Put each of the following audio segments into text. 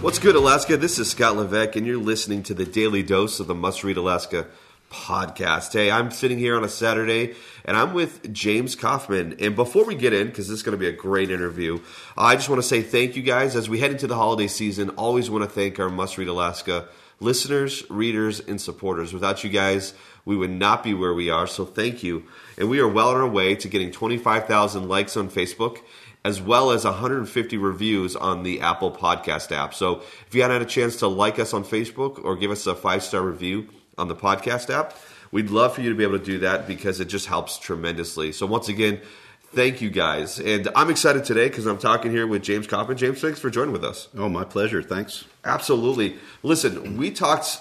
What's good, Alaska? This is Scott Levesque, and you're listening to the Daily Dose of the Must Read Alaska podcast. Hey, I'm sitting here on a Saturday, and I'm with James Kaufman. And before we get in, because this is going to be a great interview, I just want to say thank you guys as we head into the holiday season. Always want to thank our Must Read Alaska listeners, readers, and supporters. Without you guys, we would not be where we are. So thank you. And we are well on our way to getting 25,000 likes on Facebook as well as 150 reviews on the Apple Podcast app. So if you haven't had a chance to like us on Facebook or give us a five star review on the podcast app, we'd love for you to be able to do that because it just helps tremendously. So once again, thank you guys. And I'm excited today because I'm talking here with James Kaufman. James, thanks for joining with us. Oh, my pleasure. Thanks. Absolutely. Listen, we talked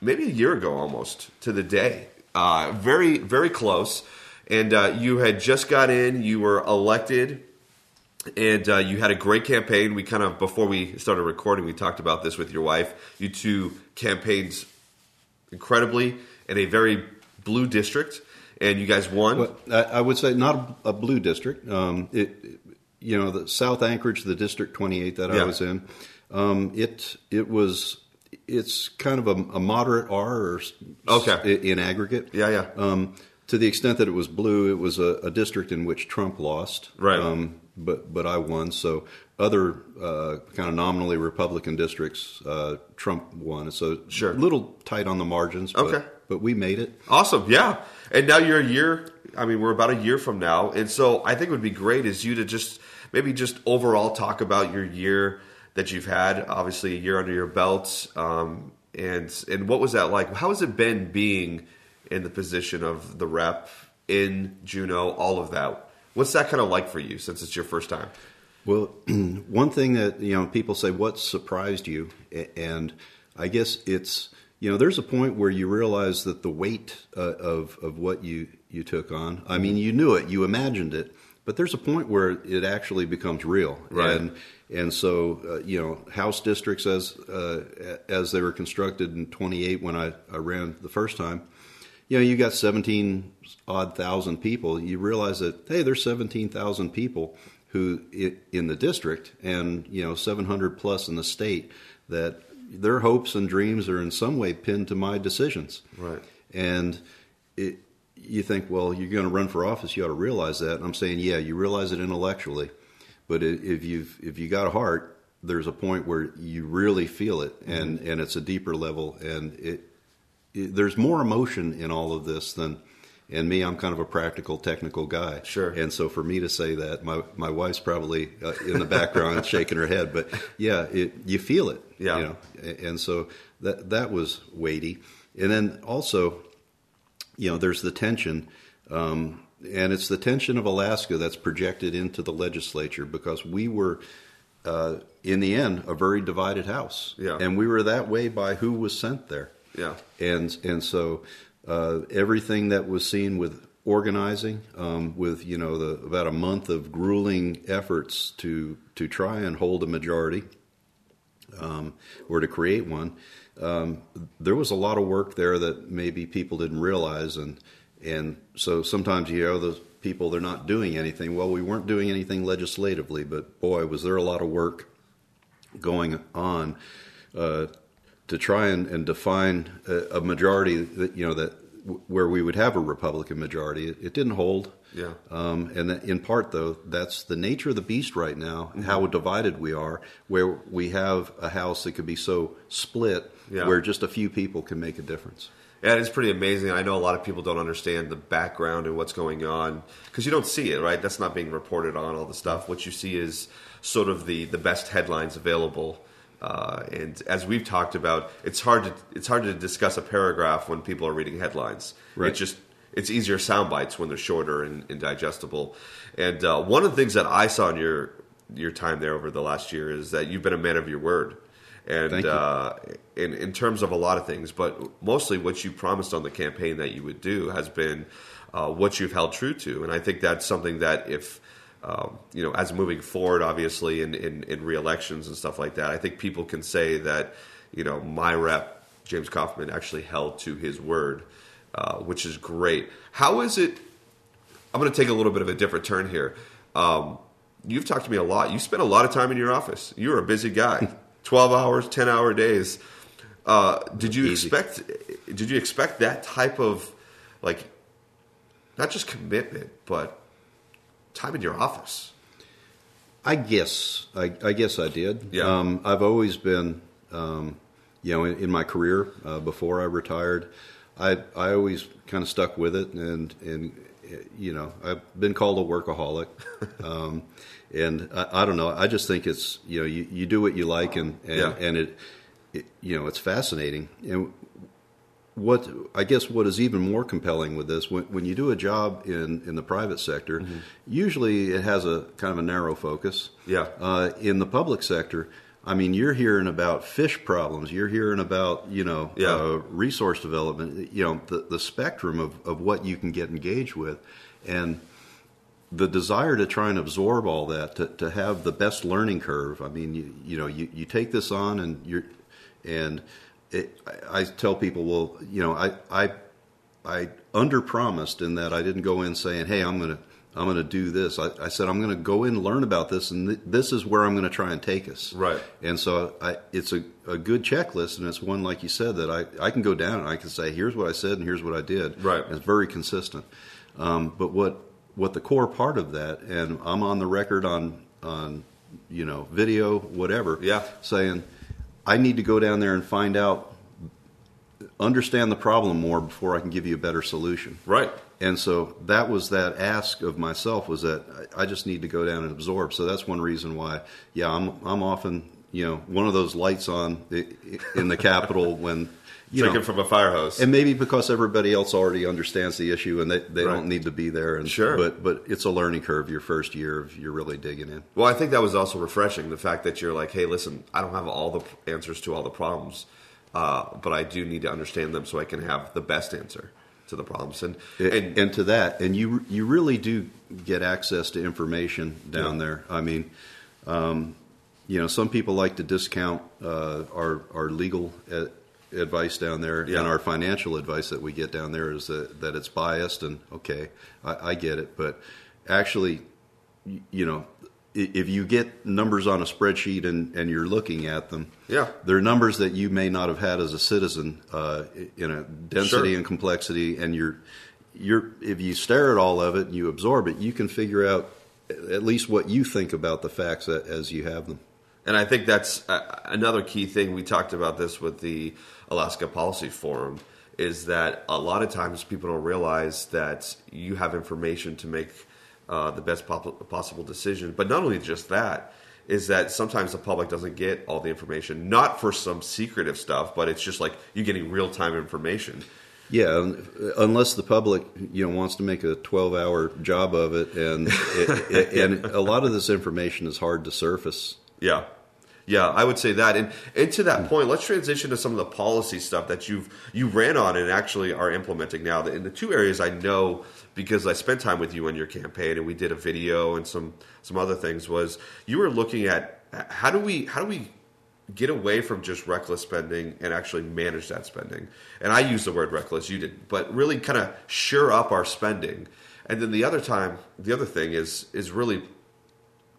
maybe a year ago almost to the day. Uh, very, very close. And uh, you had just got in, you were elected and uh, you had a great campaign. We kind of before we started recording, we talked about this with your wife. You two campaigned incredibly in a very blue district, and you guys won. Well, I, would say not a, blue district. Um, it, you know, the South Anchorage, the District 28 that yeah. I was in, um, it it was it's kind of a, a moderate R or okay in aggregate. Yeah, yeah. Um, to the extent that it was blue, it was a, a district in which Trump lost. Right. Um, but but I won. So other uh, kind of nominally Republican districts, uh, Trump won. So sure, a little tight on the margins. But, okay, but we made it. Awesome, yeah. And now you're a year. I mean, we're about a year from now, and so I think it would be great is you to just maybe just overall talk about your year that you've had. Obviously, a year under your belt, um, and and what was that like? How has it been being in the position of the rep in Juneau? All of that. What's that kind of like for you since it's your first time? Well, one thing that you know people say, "What surprised you?" and I guess it's you know there's a point where you realize that the weight uh, of of what you you took on. I mean, you knew it, you imagined it, but there's a point where it actually becomes real. Right. And and so uh, you know, house districts as uh, as they were constructed in 28 when I, I ran the first time you know, you got 17 odd thousand people. You realize that, hey, there's 17,000 people who in the district and, you know, 700 plus in the state that their hopes and dreams are in some way pinned to my decisions. Right. And it, you think, well, you're going to run for office, you ought to realize that. And I'm saying, yeah, you realize it intellectually, but if you've if you got a heart, there's a point where you really feel it, and mm-hmm. and it's a deeper level, and it there's more emotion in all of this than and me i'm kind of a practical technical guy. Sure. And so for me to say that my my wife's probably uh, in the background shaking her head but yeah it, you feel it yeah. you know and so that that was weighty. And then also you know there's the tension um, and it's the tension of alaska that's projected into the legislature because we were uh, in the end a very divided house. Yeah. And we were that way by who was sent there yeah. And and so uh, everything that was seen with organizing, um, with you know the about a month of grueling efforts to to try and hold a majority, um, or to create one, um, there was a lot of work there that maybe people didn't realize, and and so sometimes you hear those people they're not doing anything. Well, we weren't doing anything legislatively, but boy, was there a lot of work going on uh, to try and, and define a, a, majority that you know that where we would have a Republican majority. It, it didn't hold. Yeah. Um, and in part, though, that's the nature of the beast right now, mm-hmm. how divided we are, where we have a house that could be so split, yeah. where just a few people can make a difference. Yeah, it's pretty amazing. I know a lot of people don't understand the background and what's going on because you don't see it, right? That's not being reported on all the stuff. What you see is sort of the the best headlines available uh, and as we've talked about, it's hard to it's hard to discuss a paragraph when people are reading headlines. Right. It just it's easier sound bites when they're shorter and, and digestible. And uh, one of the things that I saw in your your time there over the last year is that you've been a man of your word. And uh, in in terms of a lot of things, but mostly what you promised on the campaign that you would do has been uh, what you've held true to, and I think that's something that if um, you know, as moving forward, obviously in, in in re-elections and stuff like that, I think people can say that you know my rep James Kaufman actually held to his word, uh, which is great. How is it? I'm going to take a little bit of a different turn here. Um, you've talked to me a lot. You spent a lot of time in your office. You're a busy guy. Twelve hours, ten hour days. Uh, did you Easy. expect? Did you expect that type of like, not just commitment, but time in your office? I guess I, I guess I did. Yeah. Um, I've always been, um, you know, in, in my career uh, before I retired, I I always kind of stuck with it, and and you know I've been called a workaholic, um, and I, I don't know. I just think it's you know you, you do what you like, and and, Yeah. and it, it you know it's fascinating, and what I guess what is even more compelling with this when, when you do a job in, in the private sector, Mm-hmm. usually it has a kind of a narrow focus. Yeah. Uh, in the public sector, I mean, you're hearing about fish problems. You're hearing about you know Yeah. uh, resource development. You know the the spectrum of, of what you can get engaged with, and the desire to try and absorb all that to, to have the best learning curve. I mean, you, you know, you, you take this on and you're, and it, I, I tell people, well, you know, I, I, I under promised in that I didn't go in saying, Hey, I'm going to, I'm to do this. I, I said, I'm going to go in and learn about this. And th- this is where I'm going to try and take us. Right. And so I, it's a, a good checklist. And it's one, like you said, that I, I can go down and I can say, here's what I said and here's what I did. Right. And it's very consistent. Um, but what what the core part of that, and I'm on the record on on you know video, whatever, Yeah. saying I need to go down there and find out, understand the problem more before I can give you a better solution. Right. And so that was that ask of myself was that I just need to go down and absorb. So that's one reason why, yeah, I'm I'm often you know one of those lights on in the Capitol when you Drinking know, from a fire hose. and maybe because everybody else already understands the issue and they, they Right. don't need to be there. And Sure. but but it's a learning curve. Your first year of you're really digging in. Well, I think that was also refreshing. The fact that you're like, hey, listen, I don't have all the answers to all the problems, uh, but I do need to understand them so I can have the best answer to the problems. And and, and to that, and you you really do get access to information down Yeah. there. I mean, um, you know, some people like to discount uh, our our legal uh, advice down there, Yeah. and our financial advice that we get down there is that, that it's biased. And okay, I, I get it, but actually, you know. If you get numbers on a spreadsheet and, and you're looking at them, Yeah. they're numbers that you may not have had as a citizen uh, in a density Sure. and complexity, and you're you're if you stare at all of it and you absorb it, you can figure out at least what you think about the facts as you have them. And I think that's uh, another key thing. We talked about this with the Alaska Policy Forum is that a lot of times people don't realize that you have information to make uh, the best pop- possible decision. But not only just that, is that sometimes the public doesn't get all the information, not for some secretive stuff, but it's just like you're getting real time information. Yeah, unless the public you know wants to make a twelve hour job of it, and it, it, and a lot of this information is hard to surface. Yeah. Yeah, I would say that. And and to that hmm. point, let's transition to some of the policy stuff that you've you ran on and actually are implementing now. In the two areas I know because I spent time with you on your campaign and we did a video and some some other things was you were looking at how do we how do we get away from just reckless spending and actually manage that spending. And I use the word reckless, you didn't, but really kind of sure up our spending. And then the other time, the other thing is is really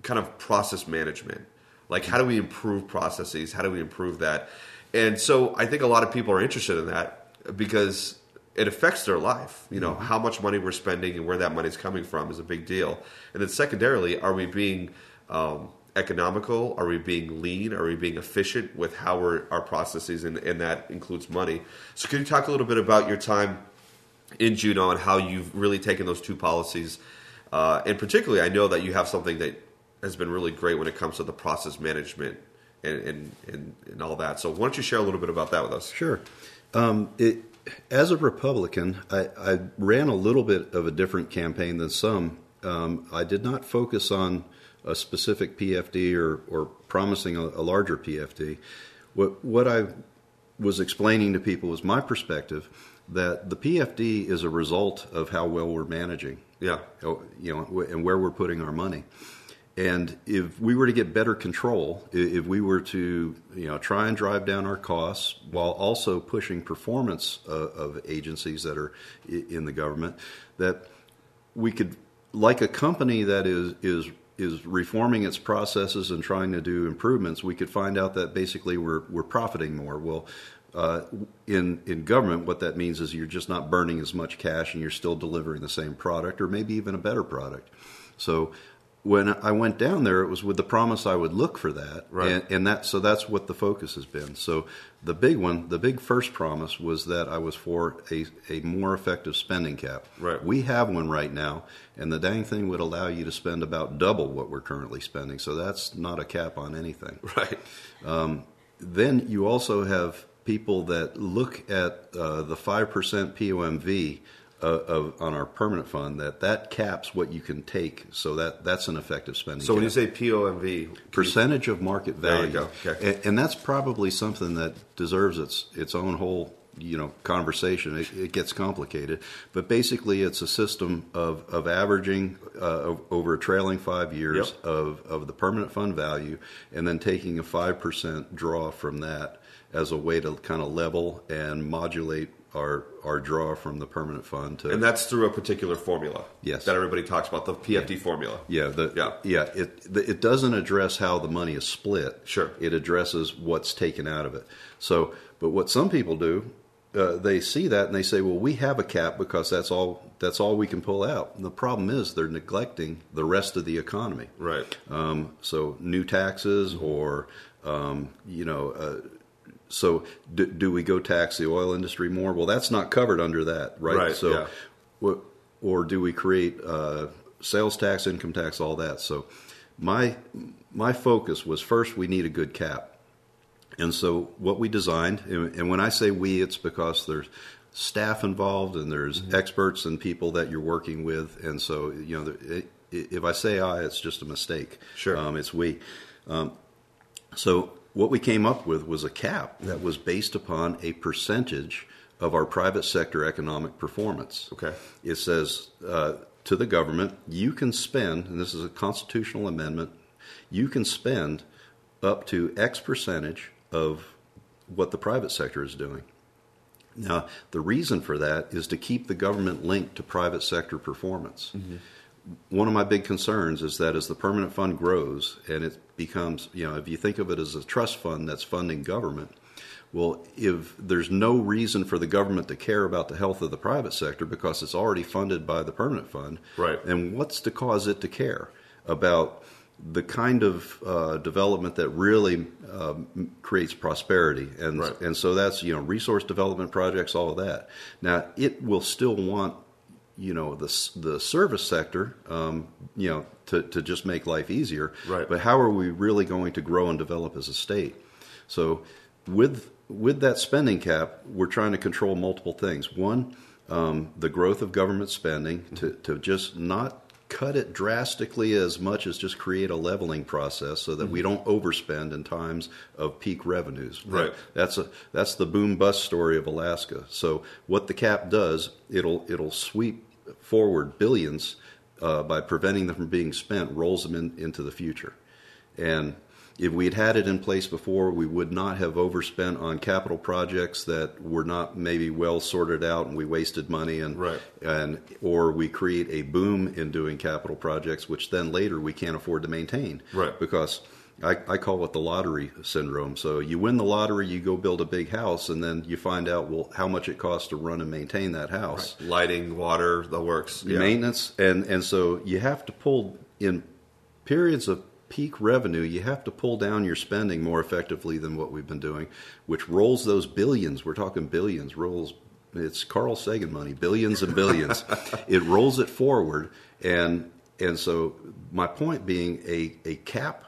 kind of process management. Like, how do we improve processes? How do we improve that? And so I think a lot of people are interested in that because it affects their life. You know, how much money we're spending and where that money's coming from is a big deal. And then, secondarily, are we being um, economical? Are we being lean? Are we being efficient with how we're our processes? And, and that includes money. So, can you talk a little bit about your time in Juneau and how you've really taken those two policies? Uh, and particularly, I know that you have something that has been really great when it comes to the process management and, and, and, and all that. So, why don't you share a little bit about that with us? Sure. Um, it as a Republican, I, I, ran a little bit of a different campaign than some. Um, I did not focus on a specific PFD or, or promising a, a, larger PFD. What, what I was explaining to people was my perspective that the PFD is a result of how well we're managing. Yeah. You know, and where we're putting our money. And if we were to get better control, if we were to you know try and drive down our costs while also pushing performance of, of agencies that are in the government, that we could, like a company that is is is reforming its processes and trying to do improvements, we could find out that basically we're we're profiting more. Well, uh, in in government, what that means is you're just not burning as much cash and you're still delivering the same product or maybe even a better product. So when I went down there, it was with the promise I would look for that, right. and, and that so that's what the focus has been. So the big one, the big first promise was that I was for a, a more effective spending cap. Right. We have one right now, and the dang thing would allow you to spend about double what we're currently spending. So that's not a cap on anything. Right. Um, then you also have people that look at uh, the five percent POMV of, on our permanent fund that that caps what you can take. So that that's an effective spending. So cap. when you say POMV, percentage of market value, there you go. Okay. And, and, that's probably something that deserves its its own whole you know conversation. It, it gets complicated, but basically it's a system of of averaging uh, over a trailing five years yep. of of the permanent fund value, and then taking a five percent draw from that as a way to kind of level and modulate our our draw from the permanent fund to and that's through a particular formula. Yes, that everybody talks about the PFD yeah. formula. Yeah, the, yeah, yeah. It it doesn't address how the money is split. Sure, it addresses what's taken out of it. So, but what some people do, uh, they see that and they say, "Well, we have a cap because that's all that's all we can pull out." And the problem is they're neglecting the rest of the economy. Right. Um, so new taxes or um, you know. Uh, so do, do, we go tax the oil industry more? Well, that's not covered under that, right? Right. So, yeah. or do we create uh, sales tax, income tax, all that? So, my my focus was first we need a good cap, and so what we designed, and when I say we, it's because there's staff involved and there's mm-hmm. experts and people that you're working with, and so you know, it, if I say I, it's just a mistake. Sure, um, it's we. Um, so what we came up with was a cap that was based upon a percentage of our private sector economic performance. Okay. It says uh, to the government, you can spend, and this is a constitutional amendment, you can spend up to X percentage of what the private sector is doing. Now, the reason for that is to keep the government linked to private sector performance. Mm-hmm one of my big concerns is that as the permanent fund grows and it becomes, you know, if you think of it as a trust fund that's funding government, well, if there's no reason for the government to care about the health of the private sector because it's already funded by the permanent fund, right? And what's to cause it to care about the kind of uh, development that really um, creates prosperity, and right. and so that's you know resource development projects, all of that. Now it will still want you know the the service sector, um, you know, to to just make life easier. Right. But how are we really going to grow and develop as a state? So with with that spending cap, we're trying to control multiple things. One, um, the growth of government spending to to just not cut it drastically as much as just create a leveling process so that mm-hmm. we don't overspend in times of peak revenues. Right. that's a that's the boom bust story of Alaska. So what the cap does, it'll it'll sweep forward billions uh, by preventing them from being spent, rolls them in, into the future. And if we had had it in place before, we would not have overspent on capital projects that were not maybe well sorted out, and we wasted money, and right. and or we create a boom in doing capital projects, which then later we can't afford to maintain, right? Because I, I, call it the lottery syndrome. So you win the lottery, you go build a big house, and then you find out well how much it costs to run and maintain that house, right. lighting, water, the works, yeah. maintenance, and and so you have to pull in periods of peak revenue, you have to pull down your spending more effectively than what we've been doing, which rolls those billions. We're talking billions. Rolls. It's Carl Sagan money, billions and billions. it rolls it forward, and and so my point being, a a cap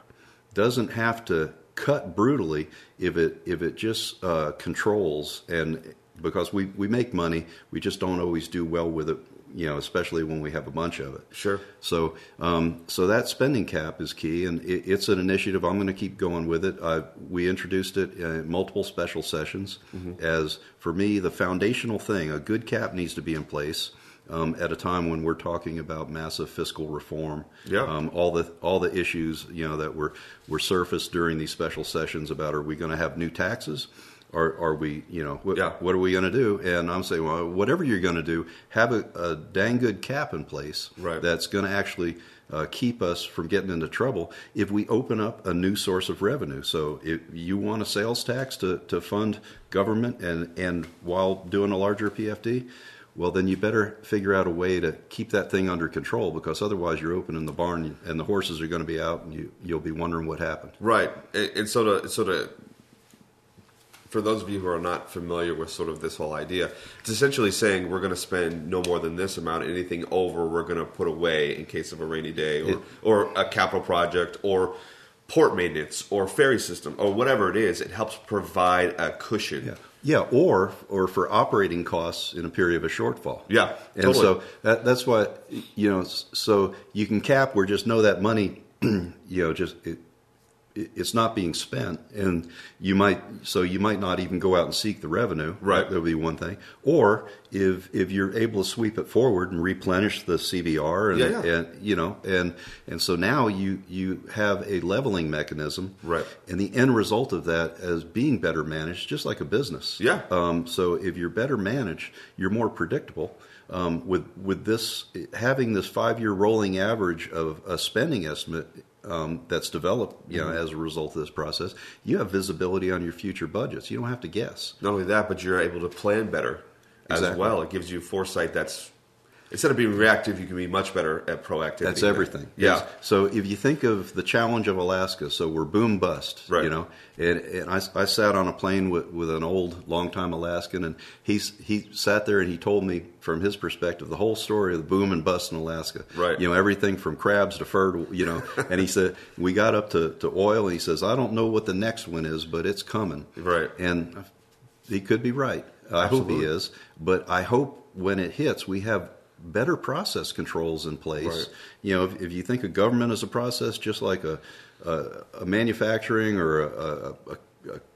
doesn't have to cut brutally if it if it just uh, controls and because we, we make money, we just don't always do well with it. You know, especially when we have a bunch of it. Sure. So, um, so that spending cap is key, and it, it's an initiative. I'm going to keep going with it. I, we introduced it in multiple special sessions as, for me, the foundational thing. A good cap needs to be in place um, at a time when we're talking about massive fiscal reform. Yeah. Um, all the all the issues you know that were were surfaced during these special sessions about are we going to have new taxes? Are, are we, you know, what, Yeah. what are we going to do? And I'm saying, well, whatever you're going to do, have a, a dang good cap in place Right. that's going to actually uh, keep us from getting into trouble if we open up a new source of revenue. So if you want a sales tax to, to fund government and, and while doing a larger PFD, well, then you better figure out a way to keep that thing under control because otherwise you're opening the barn and the horses are going to be out and you, you'll be wondering what happened. Right, and, so to so to for those of you who are not familiar with sort of this whole idea, it's essentially saying we're going to spend no more than this amount. Anything over, we're going to put away in case of a rainy day or It- or a capital project or port maintenance or ferry system or whatever it is. It helps provide a cushion. Yeah. Yeah, or or for operating costs in a period of a shortfall. Yeah, and totally. so that, that's why you know. So you can cap where just know that money, you know, just it, it's not being spent, and you might so you might not even go out and seek the revenue. Right. that would be one thing. Or if if you're able to sweep it forward and replenish the cbr and, Yeah, yeah. and you know, and and so now you you have a leveling mechanism, Right. and the end result of that as being better managed, just like a business. Yeah. Um, so if you're better managed, you're more predictable. Um, with with this having this five year rolling average of a spending estimate um, that's developed, you Mm-hmm. know, as a result of this process, you have visibility on your future budgets. You don't have to guess. Not only that, but you're able to plan better as well. It gives you foresight. That's instead of being reactive, you can be much better at proactivity. That's everything. Yeah. So if you think of the challenge of Alaska, so we're boom bust, Right. you know, and, and I, I sat on a plane with, with an old, longtime Alaskan, and he's he sat there and he told me from his perspective the whole story of the boom and bust in Alaska. Right. You know, everything from crabs to fur, you know. and he said we got up to, to oil, and he says I don't know what the next one is, but it's coming. Right. And he could be right. I hope he Absolutely. is. But I hope when it hits, we have better process controls in place. Right. You know, if, if you think of government as a process, just like a, a, a manufacturing or a, a,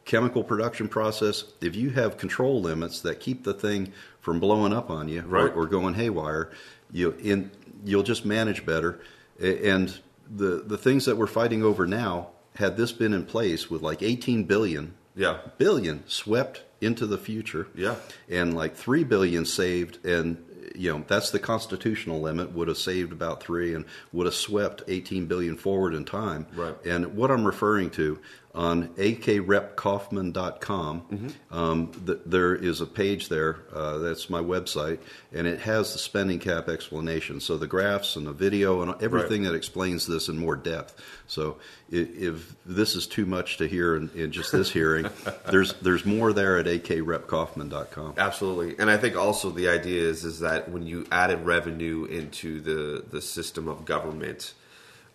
chemical production process, if you have control limits that keep the thing from blowing up on you Right. or, or going haywire, you in you'll just manage better. And the the things that we're fighting over now, had this been in place with like 18 billion Yeah. billion swept into the future. Yeah. And like 3 billion saved and you know, that's the constitutional limit would have saved about 3 and would have swept 18 billion forward in time. Right. And what I'm referring to on akrepkaufman.com, Mm-hmm. um, th- there is a page there. Uh, that's my website, and it has the spending cap explanation. So the graphs and the video and everything that explains this in more depth. So i- if this is too much to hear in, in just this hearing, there's there's more there at akrepkaufman.com. Absolutely, and I think also the idea is is that when you added revenue into the the system of government,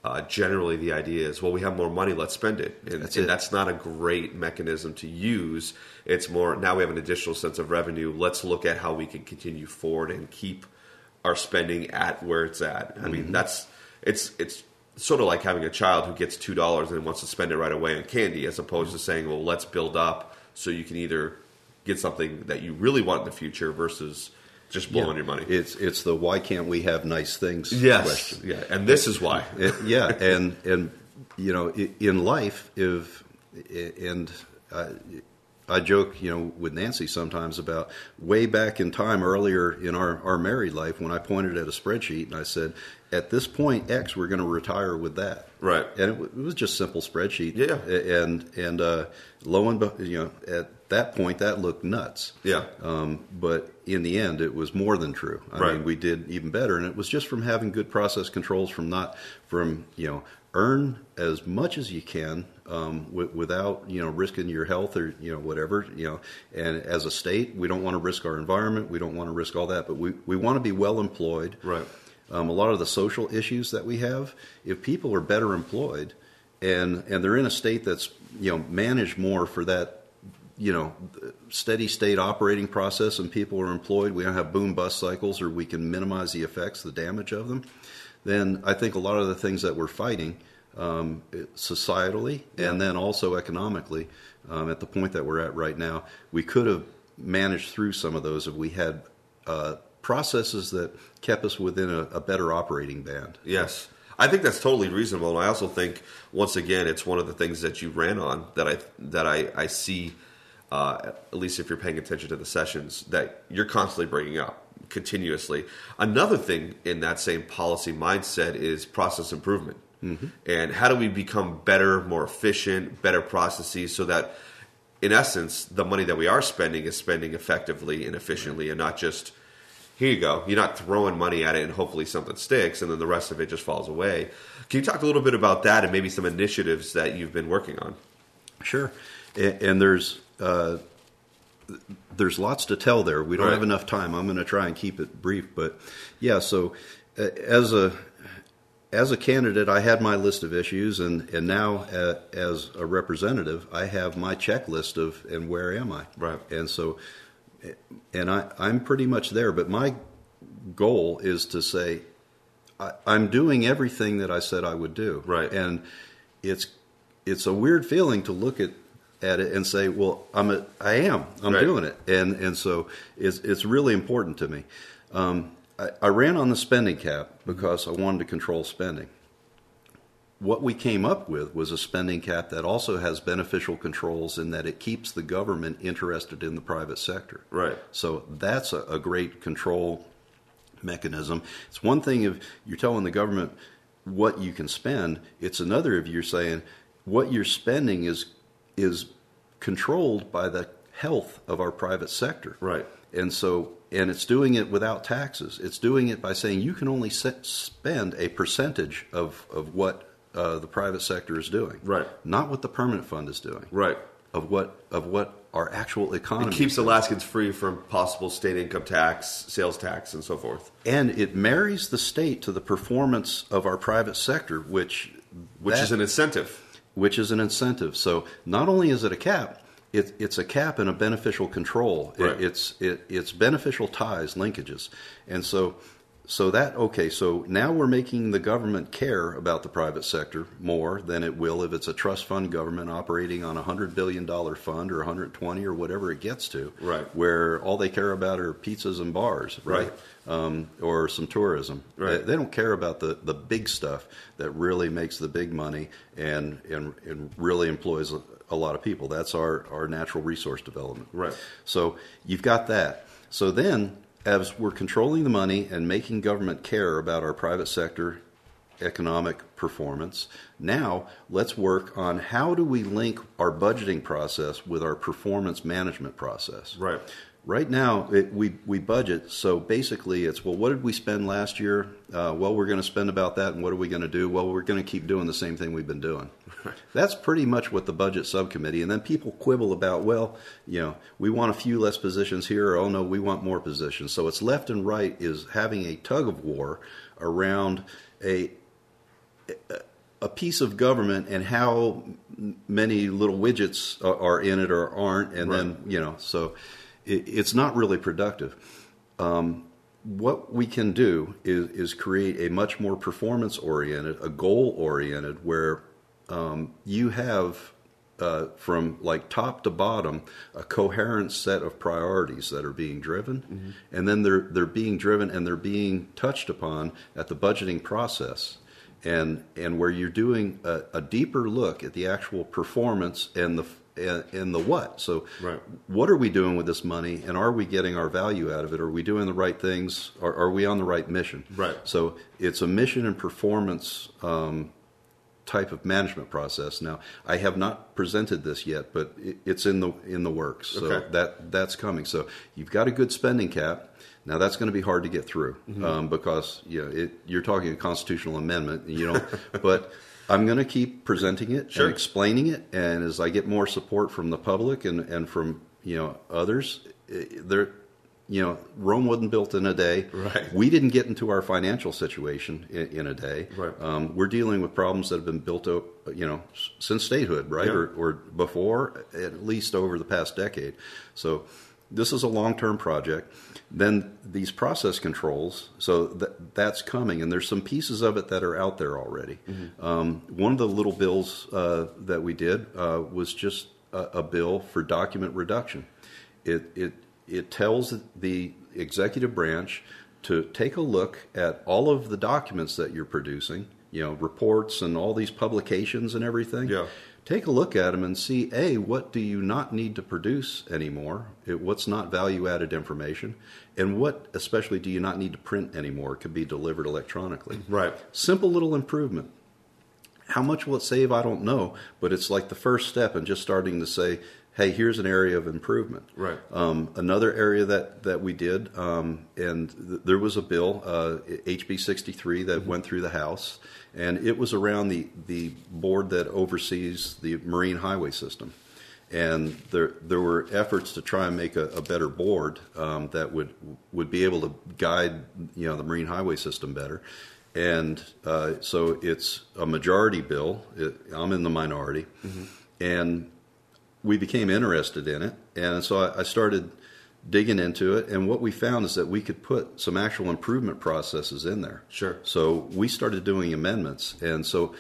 uh, generally the idea is, well, we have more money, let's spend it, and That's and it. that's not a great mechanism to use. It's more now we have an additional sense of revenue. Let's look at how we can continue forward and keep our spending at where it's at. I mean, that's it's it's sort of like having a child who gets two dollars and wants to spend it right away on candy, as opposed to saying, well, let's build up so you can either get something that you really want in the future versus just blowing your money. It's it's the why can't we have nice things yes, question. yeah, and this is why. Yeah, and and you know, in life, if and I, I joke, you know, with Nancy sometimes about way back in time, earlier in our our married life, when I pointed at a spreadsheet and I said, at this point X, we're going to retire with that. Right. And it, w- it was just simple spreadsheet. Yeah. And and uh, lo and be- you know, at that point, that looked nuts. Yeah. Um, but in the end, it was more than true. I Right. mean, we did even better, and it was just from having good process controls, from not from you know earn as much as you can um, w- without you know risking your health or you know whatever you know. And as a state, we don't want to risk our environment. We don't want to risk all that, but we we want to be well employed. Right. Um, a lot of the social issues that we have, if people are better employed, and and they're in a state that's you know managed more for that you know, steady state operating process and people are employed, we don't have boom bust cycles, or we can minimize the effects, the damage of them, then I think a lot of the things that we're fighting um, societally and then also economically, um, at the point that we're at right now, we could have managed through some of those if we had uh, processes that kept us within a, a better operating band. Yes. I think that's totally reasonable, and I also think once again it's one of the things that you ran on that I that I, I see, uh, at least if you're paying attention to the sessions, that you're constantly bringing up continuously. Another thing in that same policy mindset is process improvement, and how do we become better, more efficient, better processes, so that in essence the money that we are spending is spending effectively and efficiently, and not just here you go. You're not throwing money at it and hopefully something sticks and then the rest of it just falls away. Can you talk a little bit about that and maybe some initiatives that you've been working on? Sure, and there's uh, there's lots to tell there. We don't Right. have enough time. I'm going to try and keep it brief, but yeah. So uh, as a as a candidate, I had my list of issues, and and now uh, as a representative, I have my checklist of and where am I? Right. And so, and I I'm pretty much there. But my goal is to say I, I'm doing everything that I said I would do. Right. And it's it's a weird feeling to look at at it and say, well, I'm a, I am I'm Right. doing it, and and so it's it's really important to me. Um, I, I ran on the spending cap because I wanted to control spending. What we came up with was a spending cap that also has beneficial controls in that it keeps the government interested in the private sector. Right. So that's a, a great control mechanism. It's one thing if you're telling the government what you can spend. It's another if you're saying what you're spending is is controlled by the health of our private sector. Right. And so and it's doing it without taxes. It's doing it by saying you can only set, spend a percentage of of what uh, the private sector is doing. Right. Not what the permanent fund is doing. Right. Of what of what our actual economy It keeps Alaskans free from possible state income tax, sales tax, and so forth. and it marries the state to the performance of our private sector, which Which that- is an incentive. Which is an incentive. So not only is it a cap, it, it's a cap and a beneficial control. It- it's it, it's beneficial ties, linkages, and so so that okay. So now we're making the government care about the private sector more than it will if it's a trust fund government operating on a hundred billion dollar fund or 120 or whatever it gets to, Right. Where all they care about are pizzas and bars, right? Right. Um, or some tourism. Right. They, they don't care about the, the big stuff that really makes the big money and, and, and really employs a, a lot of people. That's our, our natural resource development. Right. So you've got that. So then, as we're controlling the money and making government care about our private sector economic performance, now let's work on how do we link our budgeting process with our performance management process. Right. Right now, it, we we budget. So basically, it's well, what did we spend last year? Uh, well, we're going to spend about that, and what are we going to do? Well, we're going to keep doing the same thing we've been doing. That's pretty much what the budget subcommittee. And then people quibble about, well, you know, we want a few less positions here. Or, oh no, we want more positions. So it's left and right is having a tug of war around a a piece of government and how many little widgets are, are in it or aren't, and then you know, so it, it's not really productive. Um, what we can do is, is create a much more performance oriented, a goal oriented, where um, you have uh, from like top to bottom a coherent set of priorities that are being driven, and then they're they're being driven and they're being touched upon at the budgeting process and and where you're doing a, a deeper look at the actual performance and the and, and the what. So, Right. what are we doing with this money, and are we getting our value out of it? Are we doing the right things? Are, are we on the right mission? Right. So, it's a mission and performance um, type of management process. Now, I have not presented this yet, but it, it's in the in the works. So Okay. that that's coming. So you've got a good spending cap. Now that's going to be hard to get through Mm-hmm. um, because you know it, you're talking a constitutional amendment. You know, but I'm going to keep presenting it Sure. and explaining it. And as I get more support from the public and, and from you know others, eh, there you know, Rome wasn't built in a day. Right. We didn't get into our financial situation in, in a day. Right. Um, we're dealing with problems that have been built up, you know, since statehood, right, Yeah. or, or before, at least over the past decade. So this is a long-term project. Then these process controls, so that, that's coming, and there's some pieces of it that are out there already. Um, one of the little bills uh, that we did uh, was just a, a bill for document reduction. It it it tells the executive branch to take a look at all of the documents that you're producing, you know, reports and all these publications and everything. Yeah. Take a look at them and see a what do you not need to produce anymore? It, what's not value added information, and what especially do you not need to print anymore? It could be delivered electronically. Right. Simple little improvement. How much will it save? I don't know, but it's like the first step in just starting to say, "Hey, here's an area of improvement." Right. Um, another area that that we did, um, and th- there was a bill, uh, HB 63, that went through the House, and it was around the the board that oversees the marine highway system. And there, there were efforts to try and make a, a better board um, that would would be able to guide, you know, the marine highway system better. And uh, so it's a majority bill. It, I'm in the minority, and we became interested in it, and so I, I started digging into it. And what we found is that we could put some actual improvement processes in there. Sure. So we started doing amendments, and so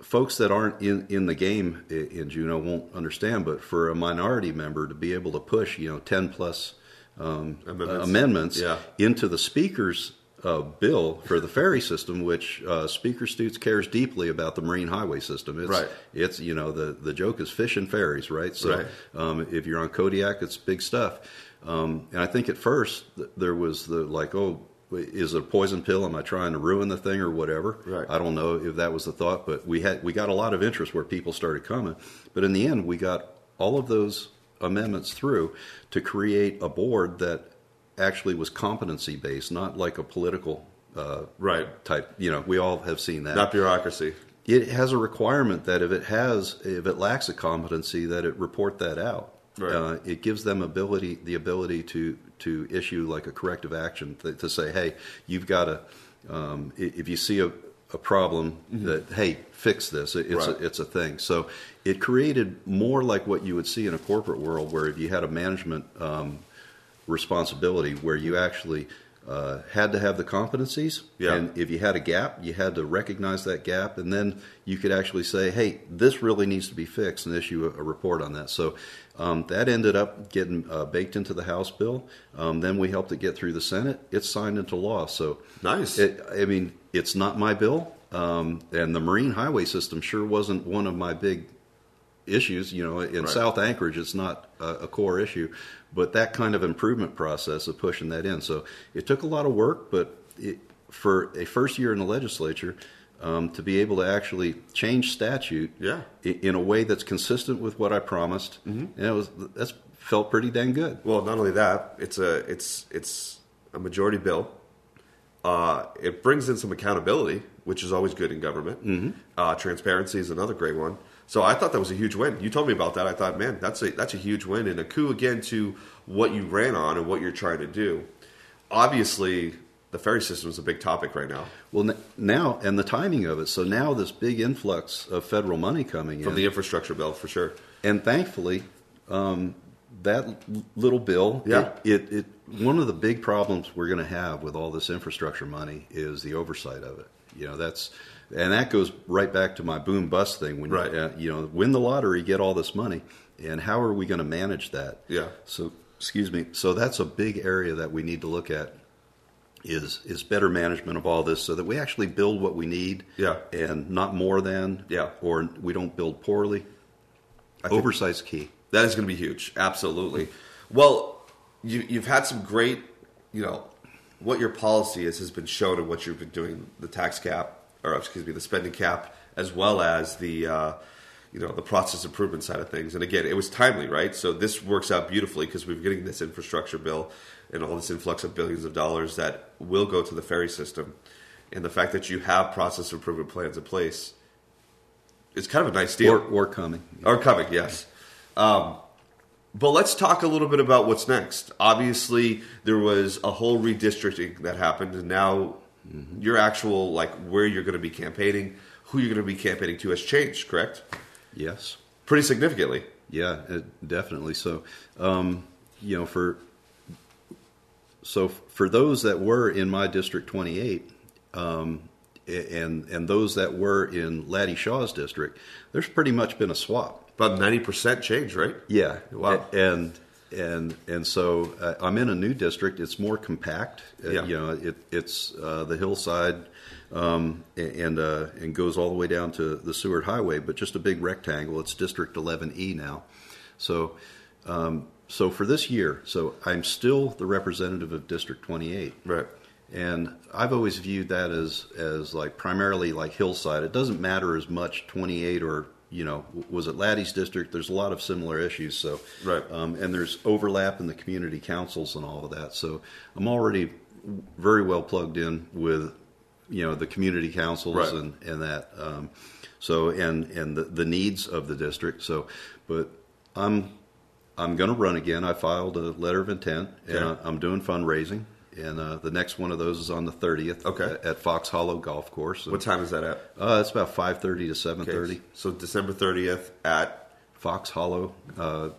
folks that aren't in, in the game in Juneau won't understand. But for a minority member to be able to push, you know, ten plus um, Amendments. amendments Yeah. into the speaker's uh, bill for the ferry system, which uh, Speaker Stutes cares deeply about the marine highway system. It's, Right. It's you know the the joke is fish and ferries, right? So Right. um, if you're on Kodiak, it's big stuff. Um, and I think at first there was the like, oh, is it a poison pill? Am I trying to ruin the thing or whatever? Right. I don't know if that was the thought, but we had we got a lot of interest where people started coming. But in the end, we got all of those amendments through to create a board that actually was competency based, not like a political uh, Right. type. You know, we all have seen that Not bureaucracy. it has a requirement that if it has if it lacks a competency that it report that out Right. uh, it gives them ability the ability to to issue like a corrective action to, to say hey you've got to um, if you see a, a problem that hey fix this It- it's Mm-hmm. Right. a, it's a thing so it created more like what you would see in a corporate world where if you had a management um, responsibility where you actually uh, had to have the competencies Yeah. and if you had a gap you had to recognize that gap and then you could actually say hey this really needs to be fixed and issue a, a report on that so um, that ended up getting uh, baked into the house bill um, then we helped it get through the senate it's signed into law so Nice. it, i mean it's not my bill um, and the marine highway system sure wasn't one of my big issues. You know, in Right. South Anchorage, it's not a, a core issue, but that kind of improvement process of pushing that in. So it took a lot of work, but it, for a first year in the legislature, um, to be able to actually change statute Yeah. in a way that's consistent with what I promised, Mm-hmm. and it was that's felt pretty dang good. Well, not only that, it's a it's it's a majority bill. Uh, it brings in some accountability, which is always good in government. Mm-hmm. Uh, transparency is another great one. So I thought that was a huge win. You told me about that. I thought, man, that's a that's a huge win and a coup again to what you ran on and what you're trying to do. Obviously, the ferry system is a big topic right now Well, now and the timing of it. So now this big influx of federal money coming in. from in, the infrastructure bill for sure. and thankfully, um, that little bill, Yeah. it, it, it one of the big problems we're going to have with all this infrastructure money is the oversight of it. You know, that's and that goes right back to my boom bust thing. When Right. you, uh, you know, win the lottery, get all this money, and how are we going to manage that? Yeah. So, excuse me. So that's a big area that we need to look at. Is is better management of all this so that we actually build what we need, Yeah. and not more than, Yeah. or we don't build poorly. I Oversight's key. That is going to be huge. Absolutely. Well, you, you've had some great, you know, what your policy is has been shown in what you've been doing, the tax cap, or excuse me, the spending cap, as well as the, uh, you know, the process improvement side of things. And again, it was timely, right? So this works out beautifully because we're getting this infrastructure bill and all this influx of billions of dollars that will go to the ferry system. And the fact that you have process improvement plans in place it's kind of a nice deal Or, or coming. or coming, yes. Um, But let's talk a little bit about what's next. Obviously, there was a whole redistricting that happened, and now your actual like where you're going to be campaigning, who you're going to be campaigning to has changed. Correct? Yes. Pretty significantly. Yeah, it, definitely. So, um, you know, for so for those that were in my district 28, um, and and those that were in Laddie Shaw's district, there's pretty much been a swap. About ninety percent change, right? Yeah. Wow. And and and so uh, I'm in a new district. It's more compact. Uh, Yeah. You know, it, it's uh, the hillside um, and uh, and goes all the way down to the Seward Highway, but just a big rectangle. It's District 11E now. So um, so for this year, so I'm still the representative of District 28. Right. And I've always viewed that as as like primarily like hillside. It doesn't matter as much 28 or you know was it Laddie's district? There's a lot of similar issues. So Right. um, and there's overlap in the community councils and all of that. So I'm already very well plugged in with you know the community councils Right. and and that. Um, so and and the, the needs of the district. So, but I'm I'm going to run again. I filed a letter of intent, and Okay. I- I'm doing fundraising. And uh, the next one of those is on the 30th Okay. at, at Fox Hollow Golf Course. What time is that at? Uh, it's about 5:30 to 7:30. Okay. 7:30. So December thirtieth at Fox Hollow uh,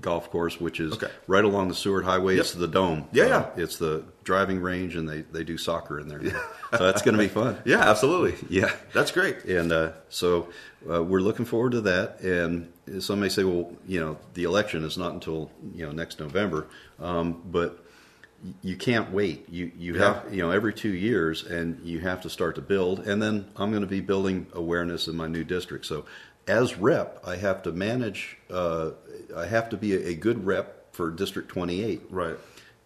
Golf Course, which is Okay. right along the Seward Highway. Yep. It's the dome. Yeah, Uh, yeah. It's the driving range, and they, they do soccer in there. Yeah. so that's going to be fun. yeah, absolutely. Yeah. That's great. And uh, so uh, we're looking forward to that. And some may say, well, you know, the election is not until you know next November, um, but you can't wait. You you Yeah. have you know every two years, and you have to start to build. And then I'm going to be building awareness in my new district. So as rep, I have to manage. Uh, I have to be a, a good rep for District 28 Right.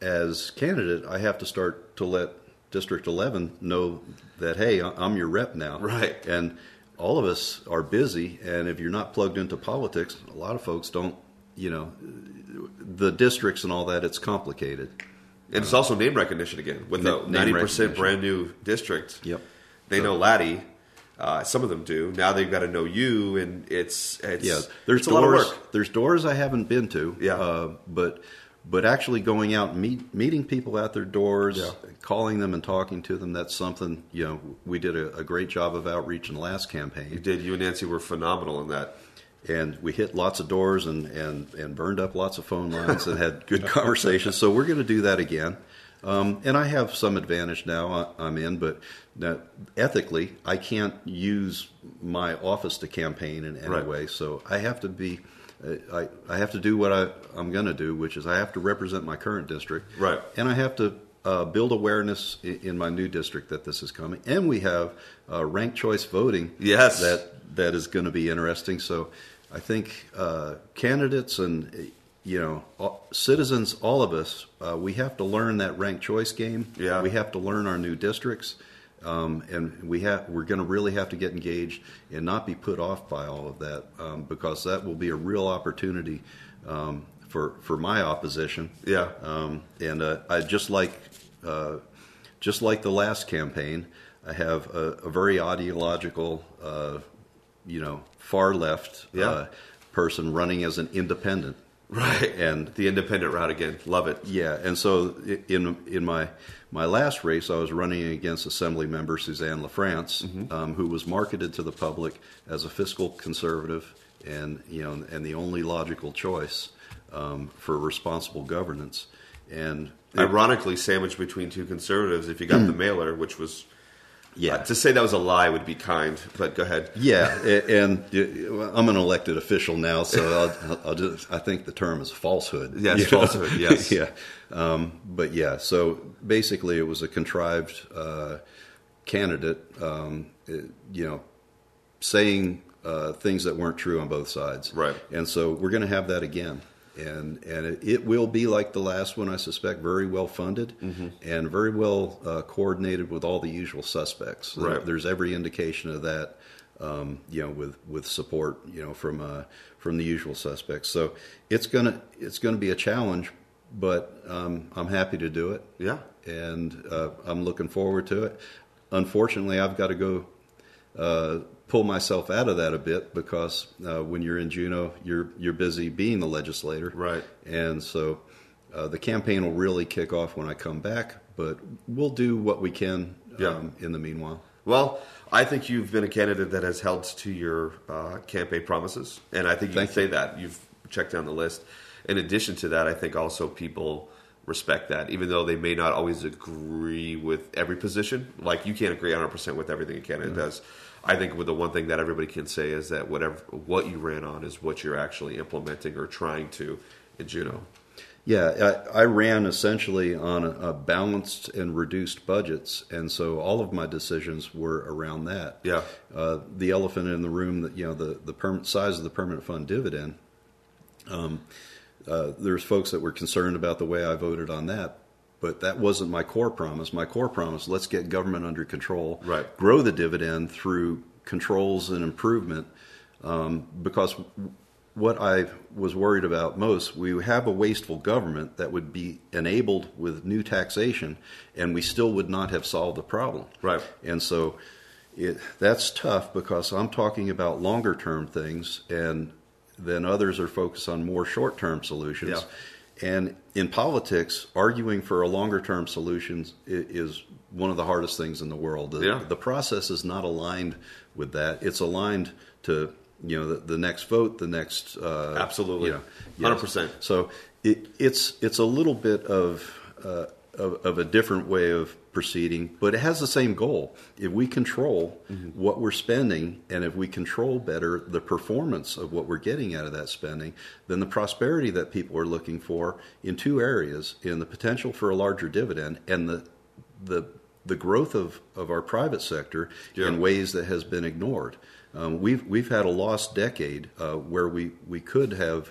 as candidate, I have to start to let District 11 know that hey, I'm your rep now. Right. And all of us are busy, and if you're not plugged into politics, a lot of folks don't. You know, the districts and all that. It's complicated. And it's also name recognition again with Na- a ninety percent brand new district. Yep. They know Laddie. Uh, some of them do. Now they've got to know you, and it's it's Yeah, there's it's doors. a lot of work. There's doors I haven't been to. Yeah. uh, but but actually going out and meet, meeting people at their doors, Yeah. calling them and talking to them. That's something you know we did a, a great job of outreach in the last campaign. You did. You and Nancy were phenomenal in that. And we hit lots of doors and, and, and burned up lots of phone lines and had good conversations. So we're going to do that again. Um, and I have some advantage now I- I'm in, but now, ethically, I can't use my office to campaign in any Right. way. So I have to be, uh, I, I have to do what I, I'm going to do, which is I have to represent my current district. Right. And I have to uh, build awareness in, in my new district that this is coming. And we have uh, ranked choice voting. Yes. That that is going to be interesting. So I think uh, candidates and you know all, citizens, all of us, uh, we have to learn that ranked choice game. Yeah. We have to learn our new districts. Um, and we have we're going to really have to get engaged and not be put off by all of that um, because that will be a real opportunity um, for for my opposition. Yeah. Um, and uh, I just like uh, just like the last campaign, I have a, a very ideological, uh, you know, far left Yeah. uh, person running as an independent. Right. And The independent route again. Love it. yeah, and so in in my my last race, I was running against Assembly member Suzanne LaFrance, um, who was marketed to the public as a fiscal conservative, and you know, and the only logical choice um, for responsible governance. And Ironically, sandwiched between two conservatives. If you got the mailer, which was yeah, uh, to say that was a lie would be kind, but go ahead. Yeah, and I'm an elected official now, so I'll, I'll just, I think the term is falsehood. Yes, You know? falsehood, yes. yeah, um, but yeah. So basically, it was a contrived uh, candidate, um, it- you know, saying uh, things that weren't true on both sides. Right. And so we're going to have that again. And and it, it will be like the last one, I suspect, very well funded Mm-hmm. and very well uh, coordinated with all the usual suspects. Right. There's every indication of that, um, you know, with, with support, you know, from uh, from the usual suspects. So it's gonna it's gonna be a challenge, but um, I'm happy to do it, Yeah. and uh, I'm looking forward to it. Unfortunately, I've got to go uh, pull myself out of that a bit because uh, when you're in Juneau, you're you're busy being the legislator, Right. And so uh, the campaign will really kick off when I come back, but we'll do what we can Yeah. um, in the meanwhile. Well, I think you've been a candidate that has held to your uh, campaign promises, and I think you Thank can say that you've checked down the list. In addition to that, I think also people respect that, even though they may not always agree with every position. Like you can't agree 100 percent with everything a candidate does. I think with the one thing that everybody can say is that whatever what you ran on is what you're actually implementing or trying to in Juneau. Yeah, I, I ran essentially on a, a balanced and reduced budgets, and so all of my decisions were around that. Yeah. Uh, the elephant in the room, that you know, the the perm- size of the permanent fund dividend. Um, uh, there's folks that were concerned about the way I voted on that, but that wasn't my core promise. My core promise: let's get government under control, Right. grow the dividend through controls and improvement. Um, because what I was worried about most, we have a wasteful government that would be enabled with new taxation, and we still would not have solved the problem. Right. And so it, that's tough because I'm talking about longer term things, and then others are focused on more short term solutions. And in politics, arguing for a longer term solution is one of the hardest things in the world. The, Yeah. the process is not aligned with that. It's aligned to you know the, the next vote, the next uh, Absolutely. you know, 100%. So it, it's it's a little bit of, uh, of of a different way of proceeding, but it has the same goal. If we control what we're spending, and if we control better the performance of what we're getting out of that spending, then the prosperity that people are looking for in two areas: in the potential for a larger dividend and the the the growth of, of our private sector Yeah. in ways that has been ignored. Um, we've we've had a lost decade uh, where we, we could have,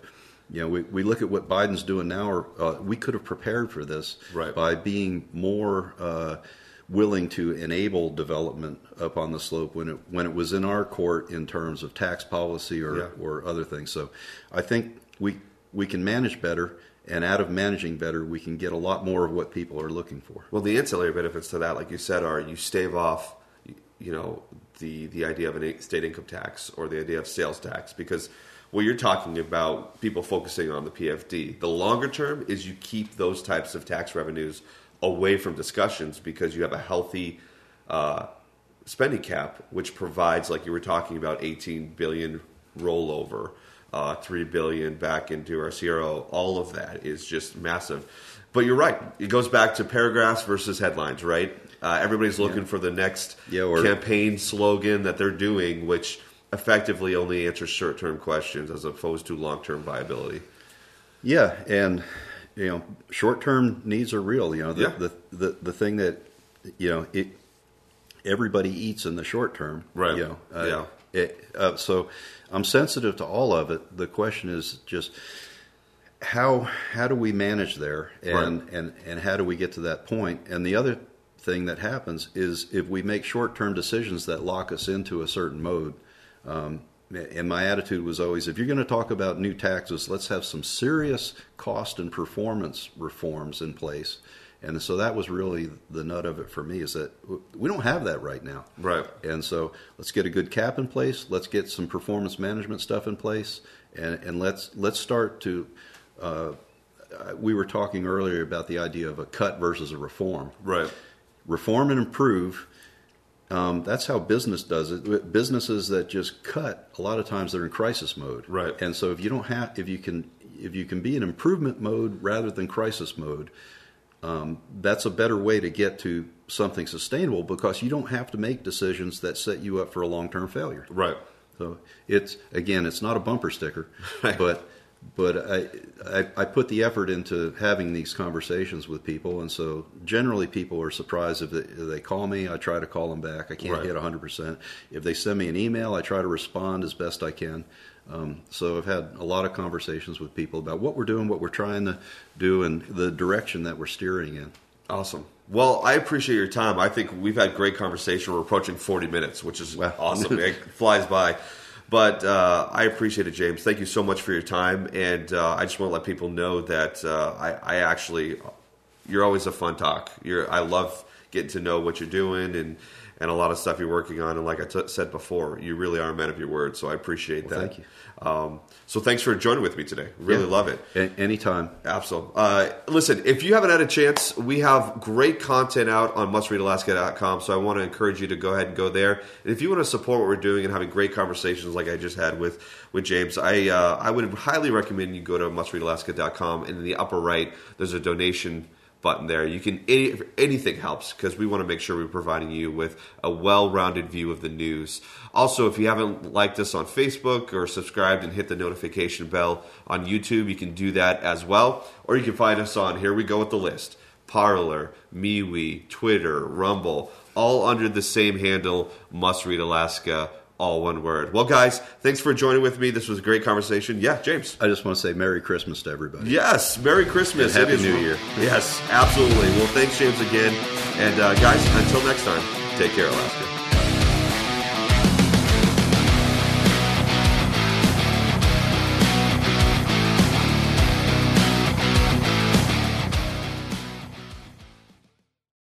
you know, we, we look at what Biden's doing now, or uh, we could have prepared for this Right. by being more uh, willing to enable development up on the slope when it when it was in our court in terms of tax policy or Yeah. or other things. So I think we we can manage better, and out of managing better, we can get a lot more of what people are looking for. Well, the ancillary benefits to that, like you said, are you stave off, you know, the the idea of a state income tax or the idea of sales tax because what you're talking about, people focusing on the PFD. The longer term is you keep those types of tax revenues away from discussions because you have a healthy uh, spending cap, which provides, like you were talking about, 18 billion rollover, uh, 3 billion back into our CRO. All of that is just massive. But you're right. It goes back to paragraphs versus headlines, right? Uh, everybody's looking for the next Yeah, or- campaign slogan that they're doing, which effectively only answers short term questions as opposed to long term viability. Yeah, and you know, short term needs are real. You know, the, Yeah. the, the the thing that you know it everybody eats in the short term. Right. You know, uh, Yeah. It, uh, so I'm sensitive to all of it. The question is just how how do we manage there, and Right. and and how do we get to that point? And the other thing that happens is if we make short term decisions that lock us into a certain mode. Um, and my attitude was always if you're going to talk about new taxes, let's have some serious cost and performance reforms in place. And so that was really the nut of it for me is that we don't have that right now. Right. And so let's get a good cap in place. Let's get some performance management stuff in place, and, and let's let's start to. Uh, we were talking earlier about the idea of a cut versus a reform Right. reform and improve. Um, that's how business does it. Businesses that just cut, a lot of times they're in crisis mode. Right. And so if you don't have, if you can, if you can be in improvement mode rather than crisis mode, um, that's a better way to get to something sustainable because you don't have to make decisions that set you up for a long-term failure. Right. So it's again, it's not a bumper sticker, Right. but but I, I I put the effort into having these conversations with people, and so generally people are surprised if they, if they call me. I try to call them back. I can't Right. hit 100. percent If they send me an email, I try to respond as best I can. Um, so I've had a lot of conversations with people about what we're doing, what we're trying to do, and the direction that we're steering in. Awesome. Well, I appreciate your time. I think we've had great conversation. We're approaching 40 minutes, which is Wow. awesome. it flies by. But uh, I appreciate it, James. Thank you so much for your time. And uh, I just want to let people know that uh, I, I actually you're always a fun talk. You're I love getting to know what you're doing and and a lot of stuff you're working on. And like I t- said before, you really are a man of your word. So I appreciate well, that. Thank you. Um, so thanks for joining with me today. Really Yeah. love it. A- anytime. Absolutely. Uh, listen, if you haven't had a chance, we have great content out on mustreadalaska.com. So I want to encourage you to go ahead and go there. And if you want to support what we're doing and having great conversations like I just had with, with James, I, uh, I would highly recommend you go to mustreadalaska.com. And in the upper right, there's a donation button there. You can any, anything helps because we want to make sure we're providing you with a well-rounded view of the news. Also, if you haven't liked us on Facebook or subscribed and hit the notification bell on YouTube, you can do that as well. Or you can find us on here we go with the list: Parler, MeWe, Twitter, Rumble, all under the same handle. Must read Alaska. All one word. Well, guys, thanks for joining with me. This was a great conversation. Yeah, James. I just want to say Merry Christmas to everybody. Yes, Merry Christmas. And Happy New Year. Yes, absolutely. Well, thanks, James, again. And uh, guys, until next time, take care, Alaska.